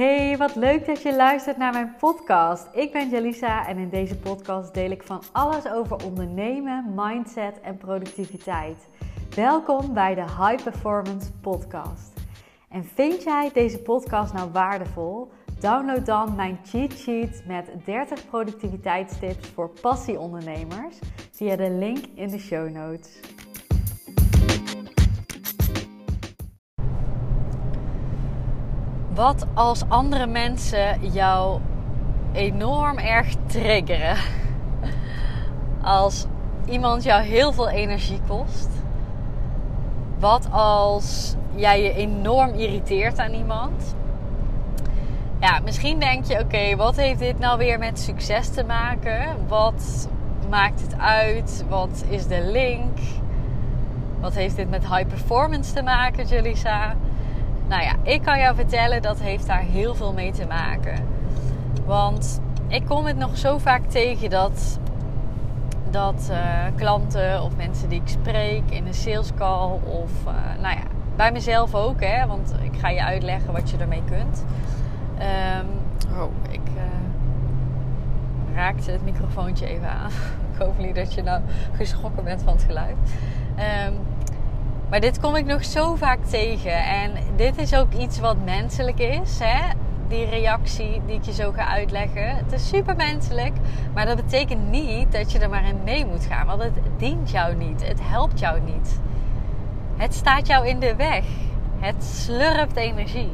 Hey, wat leuk dat je luistert naar mijn podcast. Ik ben Jalisa en in deze podcast deel ik van alles over ondernemen, mindset en productiviteit. Welkom bij de High Performance Podcast. En vind jij deze podcast nou waardevol? Download dan mijn cheat sheet met 30 productiviteitstips voor passieondernemers via de link in de show notes. Wat als andere mensen jou enorm erg triggeren? Als iemand jou heel veel energie kost? Wat als jij je enorm irriteert aan iemand? Ja, misschien denk je: oké, wat heeft dit nou weer met succes te maken? Wat maakt het uit? Wat is de link? Wat heeft dit met high performance te maken, Julissa? Nou ja, ik kan jou vertellen dat heeft daar heel veel mee te maken. Want ik kom het nog zo vaak tegen dat, dat uh, klanten of mensen die ik spreek in een sales call of uh, nou ja, bij mezelf ook, hè, want ik ga je uitleggen wat je ermee kunt. Um, oh, ik uh, raakte het microfoontje even aan. ik hoop niet dat je nou geschrokken bent van het geluid. Um, maar dit kom ik nog zo vaak tegen. En dit is ook iets wat menselijk is. Hè? Die reactie die ik je zo ga uitleggen. Het is super menselijk. Maar dat betekent niet dat je er maar in mee moet gaan. Want het dient jou niet. Het helpt jou niet. Het staat jou in de weg. Het slurpt energie.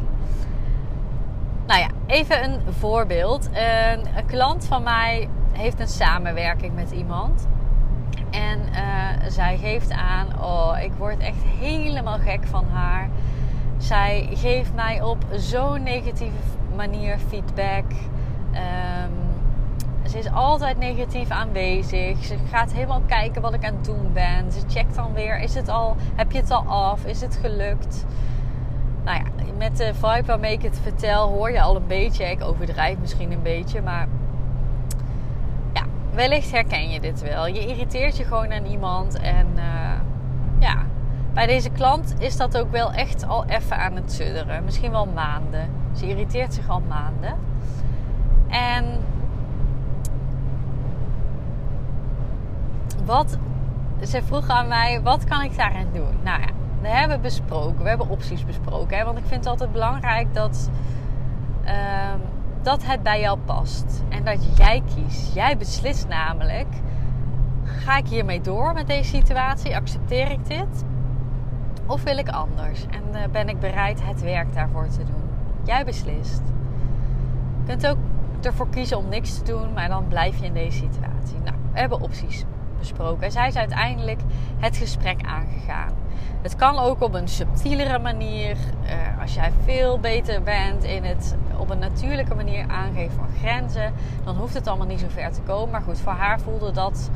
Nou ja, even een voorbeeld. Een klant van mij heeft een samenwerking met iemand. En uh, zij geeft aan, oh, ik word echt helemaal gek van haar. Zij geeft mij op zo'n negatieve manier feedback. Um, ze is altijd negatief aanwezig. Ze gaat helemaal kijken wat ik aan het doen ben. Ze checkt dan weer: is het al, heb je het al af? Is het gelukt? Nou ja, met de vibe waarmee ik het vertel, hoor je al een beetje. Ik overdrijf misschien een beetje, maar wellicht herken je dit wel. Je irriteert je gewoon aan iemand. En uh, ja, bij deze klant is dat ook wel echt al even aan het sudderen. Misschien wel maanden. Ze irriteert zich al maanden. En wat, ze vroeg aan mij, wat kan ik daarin doen? Nou ja, we hebben besproken, we hebben opties besproken. Hè? Want ik vind het altijd belangrijk dat... Uh, dat het bij jou past. En dat jij kiest. Jij beslist namelijk: ga ik hiermee door met deze situatie? Accepteer ik dit? Of wil ik anders? En uh, ben ik bereid het werk daarvoor te doen? Jij beslist. Je kunt ook ervoor kiezen om niks te doen, maar dan blijf je in deze situatie. Nou, we hebben opties besproken. Zij is uiteindelijk het gesprek aangegaan. Het kan ook op een subtielere manier. Uh, als jij veel beter bent in het op een natuurlijke manier aangeven van grenzen, dan hoeft het allemaal niet zo ver te komen. Maar goed, voor haar voelde dat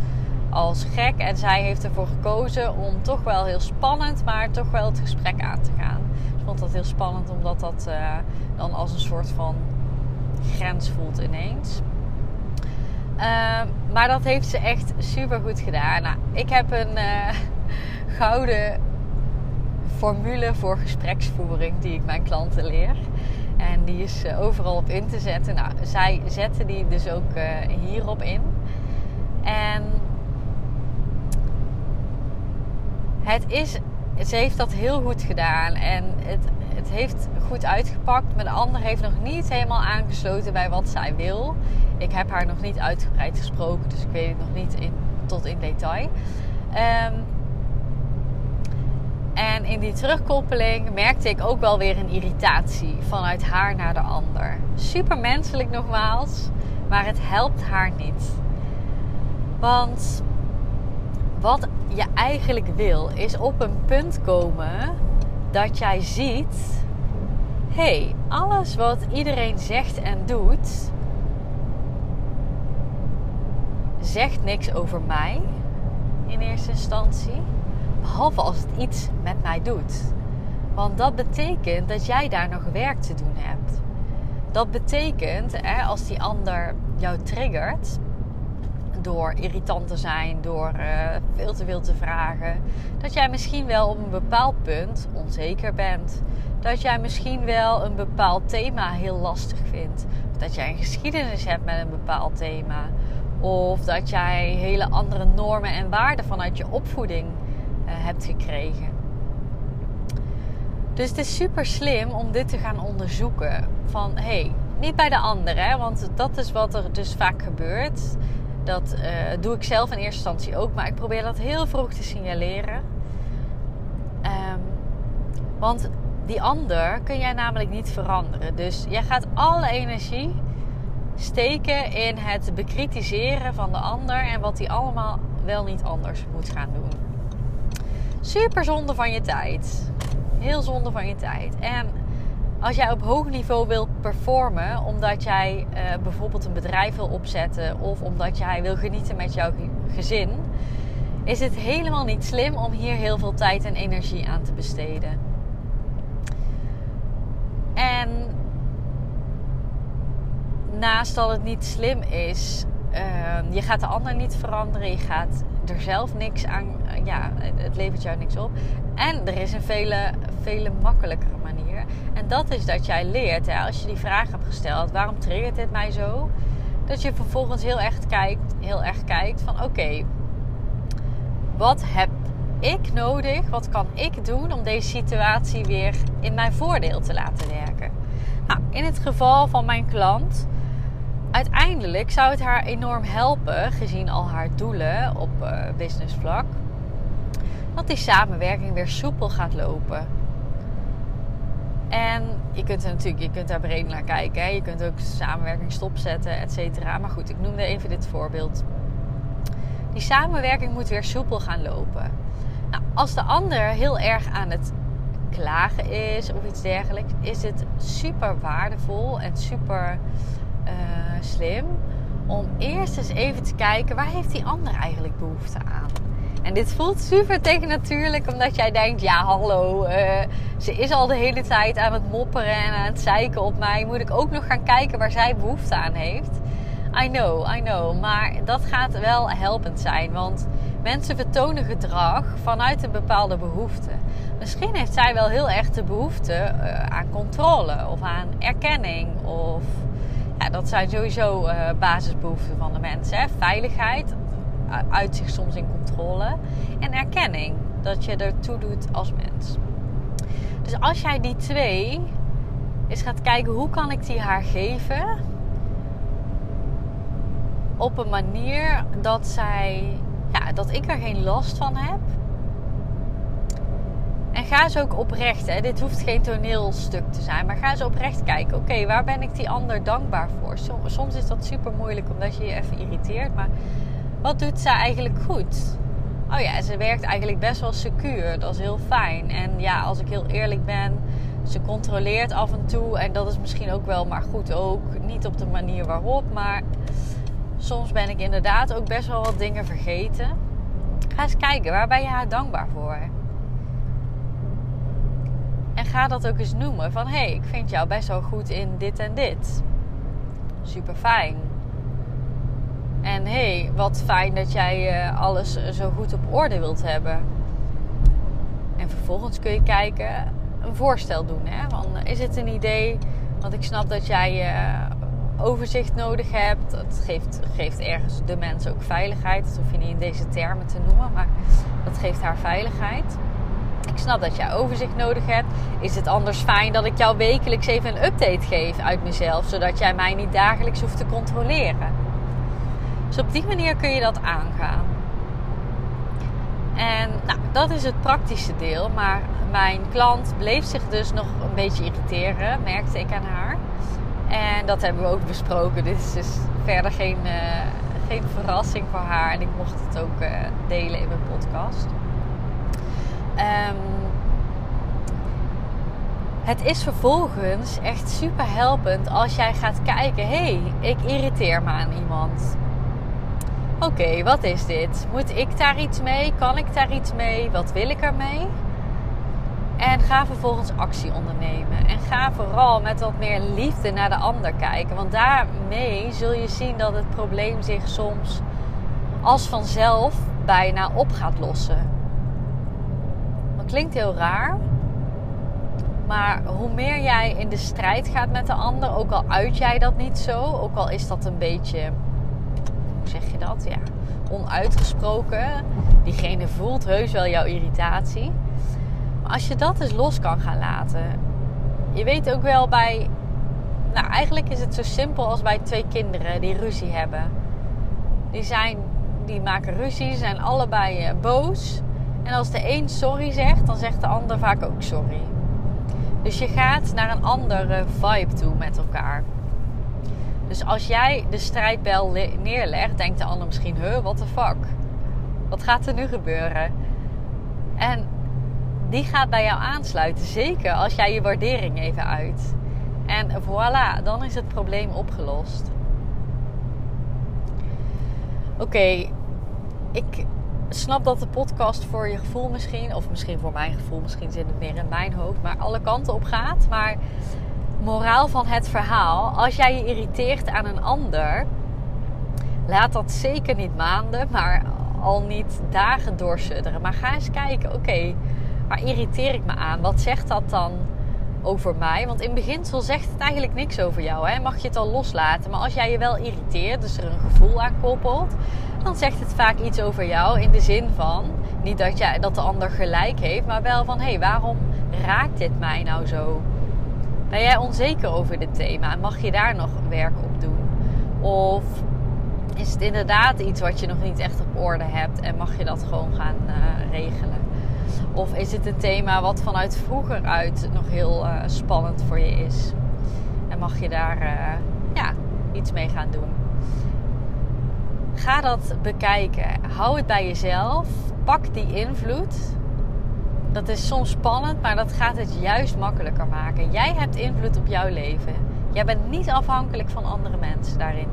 als gek. En zij heeft ervoor gekozen om toch wel heel spannend, maar toch wel het gesprek aan te gaan. Ik vond dat heel spannend, omdat dat uh, dan als een soort van grens voelt ineens. Uh, maar dat heeft ze echt super goed gedaan. Nou, ik heb een uh, gouden formule voor gespreksvoering die ik mijn klanten leer. En die is eh, overal op in te zetten. Nou, zij zetten die dus ook uh, hierop in. En het is, ze heeft dat heel goed gedaan. En het, het heeft goed uitgepakt. Maar de ander heeft nog niet helemaal aangesloten bij wat zij wil. Ik heb haar nog niet uitgebreid gesproken, dus ik weet het nog niet in, tot in detail. Um, en in die terugkoppeling merkte ik ook wel weer een irritatie vanuit haar naar de ander. Super menselijk nogmaals, maar het helpt haar niet. Want wat je eigenlijk wil, is op een punt komen dat jij ziet: hé, hey, alles wat iedereen zegt en doet, zegt niks over mij in eerste instantie. Behalve als het iets met mij doet. Want dat betekent dat jij daar nog werk te doen hebt. Dat betekent, hè, als die ander jou triggert, door irritant te zijn, door uh, veel te veel te vragen, dat jij misschien wel op een bepaald punt onzeker bent. dat jij misschien wel een bepaald thema heel lastig vindt. Dat jij een geschiedenis hebt met een bepaald thema. Of dat jij hele andere normen en waarden vanuit je opvoeding hebt gekregen. Dus het is super slim om dit te gaan onderzoeken. Van hé, hey, niet bij de ander, hè, want dat is wat er dus vaak gebeurt. Dat uh, doe ik zelf in eerste instantie ook, maar ik probeer dat heel vroeg te signaleren. Um, want die ander kun jij namelijk niet veranderen. Dus jij gaat alle energie steken in het bekritiseren van de ander en wat die allemaal wel niet anders moet gaan doen. Super zonde van je tijd. Heel zonde van je tijd. En als jij op hoog niveau wil performen, omdat jij uh, bijvoorbeeld een bedrijf wil opzetten of omdat jij wil genieten met jouw gezin, is het helemaal niet slim om hier heel veel tijd en energie aan te besteden. En naast dat het niet slim is, uh, je gaat de ander niet veranderen, je gaat er zelf niks aan, ja, het levert jou niks op. En er is een vele, vele makkelijkere manier. En dat is dat jij leert, hè, als je die vraag hebt gesteld, waarom triggert dit mij zo? Dat je vervolgens heel erg kijkt, heel erg kijkt van oké, wat heb ik nodig? Wat kan ik doen om deze situatie weer in mijn voordeel te laten werken? Nou, in het geval van mijn klant, uiteindelijk zou het haar enorm helpen, gezien al haar doelen op uh, businessvlak, dat die samenwerking weer soepel gaat lopen. En je kunt er natuurlijk je kunt daar breed naar kijken. Hè? Je kunt ook samenwerking stopzetten, et cetera. Maar goed, ik noemde even dit voorbeeld. Die samenwerking moet weer soepel gaan lopen. Nou, als de ander heel erg aan het klagen is of iets dergelijks, is het super waardevol en super uh, slim om eerst eens even te kijken waar heeft die ander eigenlijk behoefte aan. En dit voelt super tegennatuurlijk, omdat jij denkt: ja, hallo, uh, ze is al de hele tijd aan het mopperen en aan het zeiken op mij. Moet ik ook nog gaan kijken waar zij behoefte aan heeft? I know, I know. Maar dat gaat wel helpend zijn, want mensen vertonen gedrag vanuit een bepaalde behoefte. Misschien heeft zij wel heel erg de behoefte uh, aan controle of aan erkenning of ja, dat zijn sowieso uh, basisbehoeften van de mensen. Hè? Veiligheid uit zich soms in controle. En erkenning, dat je ertoe doet als mens. Dus als jij die twee eens gaat kijken hoe kan ik die haar geven op een manier dat zij, ja, dat ik er geen last van heb en ga eens ook oprecht. Hè. Dit hoeft geen toneelstuk te zijn. Maar ga eens oprecht kijken. Oké, waar ben ik die ander dankbaar voor? Soms is dat super moeilijk omdat je je even irriteert. Maar wat doet ze eigenlijk goed? Oh ja, ze werkt eigenlijk best wel secuur. Dat is heel fijn. En ja, als ik heel eerlijk ben, ze controleert af en toe. En dat is misschien ook wel maar goed ook. Niet op de manier waarop. Maar soms ben ik inderdaad ook best wel wat dingen vergeten. Ga eens kijken, waar ben je haar dankbaar voor? Ga dat ook eens noemen. Van hé, hey, ik vind jou best wel goed in dit en dit. Super fijn. En hé, hey, wat fijn dat jij uh, alles zo goed op orde wilt hebben. En vervolgens kun je kijken, een voorstel doen. Hè? Van, is het een idee? Want ik snap dat jij uh, overzicht nodig hebt. Dat geeft, geeft ergens de mens ook veiligheid. Dat hoef je niet in deze termen te noemen, maar dat geeft haar veiligheid. Ik snap dat jij overzicht nodig hebt. Is het anders fijn dat ik jou wekelijks even een update geef uit mezelf, zodat jij mij niet dagelijks hoeft te controleren? Dus op die manier kun je dat aangaan. En nou, dat is het praktische deel. Maar mijn klant bleef zich dus nog een beetje irriteren, merkte ik aan haar. En dat hebben we ook besproken. Dit is dus verder geen, uh, geen verrassing voor haar. En ik mocht het ook uh, delen in mijn podcast. Um, het is vervolgens echt super helpend als jij gaat kijken: hé, hey, ik irriteer me aan iemand. Oké, wat is dit? Moet ik daar iets mee? Kan ik daar iets mee? Wat wil ik ermee? En ga vervolgens actie ondernemen. En ga vooral met wat meer liefde naar de ander kijken. Want daarmee zul je zien dat het probleem zich soms als vanzelf bijna op gaat lossen klinkt heel raar. Maar hoe meer jij in de strijd gaat met de ander, ook al uit jij dat niet zo, ook al is dat een beetje, hoe zeg je dat? Ja, onuitgesproken. Diegene voelt heus wel jouw irritatie. Maar als je dat eens los kan gaan laten. Je weet ook wel bij. Nou, eigenlijk is het zo simpel als bij twee kinderen die ruzie hebben. Die, zijn, die maken ruzie, zijn allebei eh, boos. En als de een sorry zegt, dan zegt de ander vaak ook sorry. Dus je gaat naar een andere vibe toe met elkaar. Dus als jij de strijdbel neerlegt, denkt de ander misschien: huh, what the fuck? Wat gaat er nu gebeuren? En die gaat bij jou aansluiten. Zeker als jij je waardering even uit. En voilà, dan is het probleem opgelost. Oké, ik snap dat de podcast voor je gevoel misschien, of misschien voor mijn gevoel, misschien zit het meer in mijn hoofd, maar alle kanten op gaat. Maar moraal van het verhaal: als jij je irriteert aan een ander, laat dat zeker niet maanden, maar al niet dagen doorsudderen. Maar ga eens kijken: oké, waar irriteer ik me aan? Wat zegt dat dan over mij? Want in beginsel zegt het eigenlijk niks over jou. Hè? Mag je het al loslaten. Maar als jij je wel irriteert, dus er een gevoel aan koppelt, dan zegt het vaak iets over jou. In de zin van, niet dat, jij, dat de ander gelijk heeft, maar wel van: hé, hey, waarom raakt dit mij nou zo? Ben jij onzeker over dit thema en mag je daar nog werk op doen? Of is het inderdaad iets wat je nog niet echt op orde hebt en mag je dat gewoon gaan uh, regelen? Of is het een thema wat vanuit vroeger uit nog heel uh, spannend voor je is? En mag je daar uh, ja, iets mee gaan doen? Ga dat bekijken. Hou het bij jezelf. Pak die invloed. Dat is soms spannend, maar dat gaat het juist makkelijker maken. Jij hebt invloed op jouw leven. Jij bent niet afhankelijk van andere mensen daarin.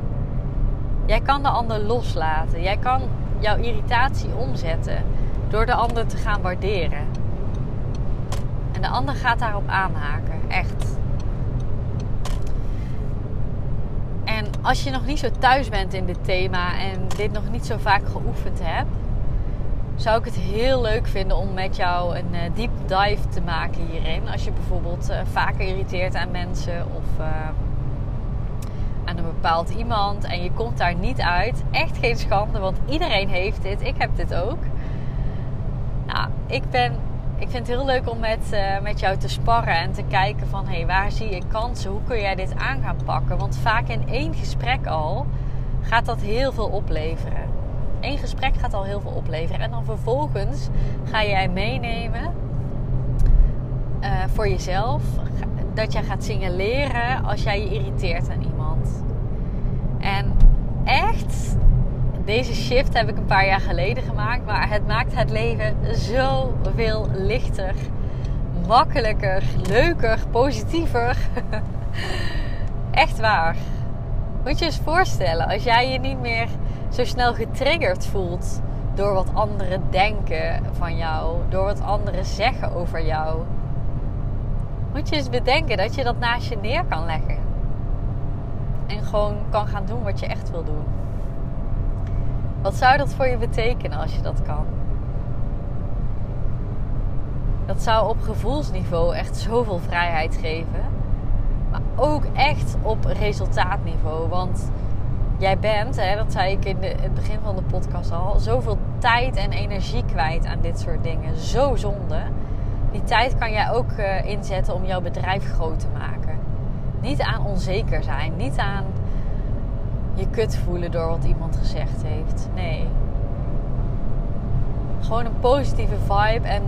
Jij kan de ander loslaten. Jij kan jouw irritatie omzetten door de ander te gaan waarderen. En de ander gaat daarop aanhaken. Echt. En als je nog niet zo thuis bent in dit thema en dit nog niet zo vaak geoefend hebt, zou ik het heel leuk vinden om met jou een uh, deep dive te maken hierin. Als je bijvoorbeeld uh, vaker irriteert aan mensen of uh, aan een bepaald iemand en je komt daar niet uit. Echt geen schande, want iedereen heeft dit. Ik heb dit ook. Ik, ben, ik vind het heel leuk om met, uh, met jou te sparren en te kijken van... hé, hey, waar zie je kansen? Hoe kun jij dit aan gaan pakken? Want vaak in één gesprek al gaat dat heel veel opleveren. Eén gesprek gaat al heel veel opleveren. En dan vervolgens ga jij meenemen uh, voor jezelf... dat jij gaat signaleren als jij je irriteert aan iemand. En echt deze shift heb ik een paar jaar geleden gemaakt. Maar het maakt het leven zoveel lichter, makkelijker, leuker, positiever. Echt waar. Moet je eens voorstellen, als jij je niet meer zo snel getriggerd voelt door wat anderen denken van jou, door wat anderen zeggen over jou. Moet je eens bedenken dat je dat naast je neer kan leggen. En gewoon kan gaan doen wat je echt wil doen. Wat zou dat voor je betekenen als je dat kan? Dat zou op gevoelsniveau echt zoveel vrijheid geven. Maar ook echt op resultaatniveau. Want jij bent, hè, dat zei ik in het begin van de podcast al, zoveel tijd en energie kwijt aan dit soort dingen. Zo zonde. Die tijd kan jij ook uh, inzetten om jouw bedrijf groot te maken. Niet aan onzeker zijn, niet aan je kut voelen door wat iemand gezegd heeft. Nee. Gewoon een positieve vibe en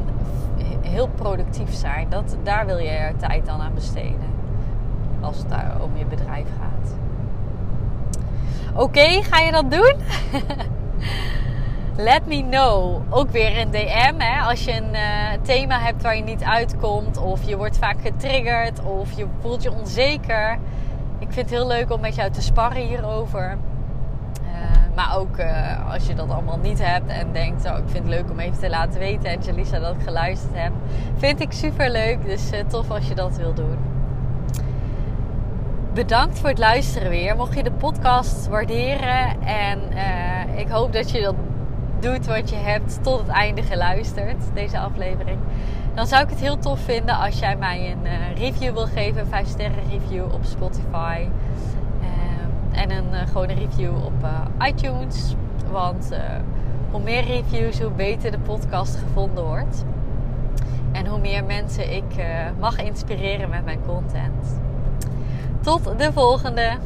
heel productief zijn. Dat, daar wil je tijd dan aan besteden. Als het daar om je bedrijf gaat. Oké, ga je dat doen? Let me know. Ook weer een DM. Hè? Als je een uh, thema hebt waar je niet uitkomt. Of je wordt vaak getriggerd. Of je voelt je onzeker ik vind het heel leuk om met jou te sparren hierover. Uh, maar ook uh, als je dat allemaal niet hebt en denkt, oh, ik vind het leuk om even te laten weten, Angelisa, dat ik geluisterd heb. Vind ik super leuk, dus uh, tof als je dat wil doen. Bedankt voor het luisteren weer. Mocht je de podcast waarderen en ik hoop dat je dat doet, want je hebt tot het einde geluisterd, deze aflevering. Dan zou ik het heel tof vinden als jij mij een uh, review wil geven. Een 5 sterren review op Spotify. Uh, en een, gewoon een review op uh, iTunes. Want hoe meer reviews, hoe beter de podcast gevonden wordt. En hoe meer mensen ik mag inspireren met mijn content. Tot de volgende!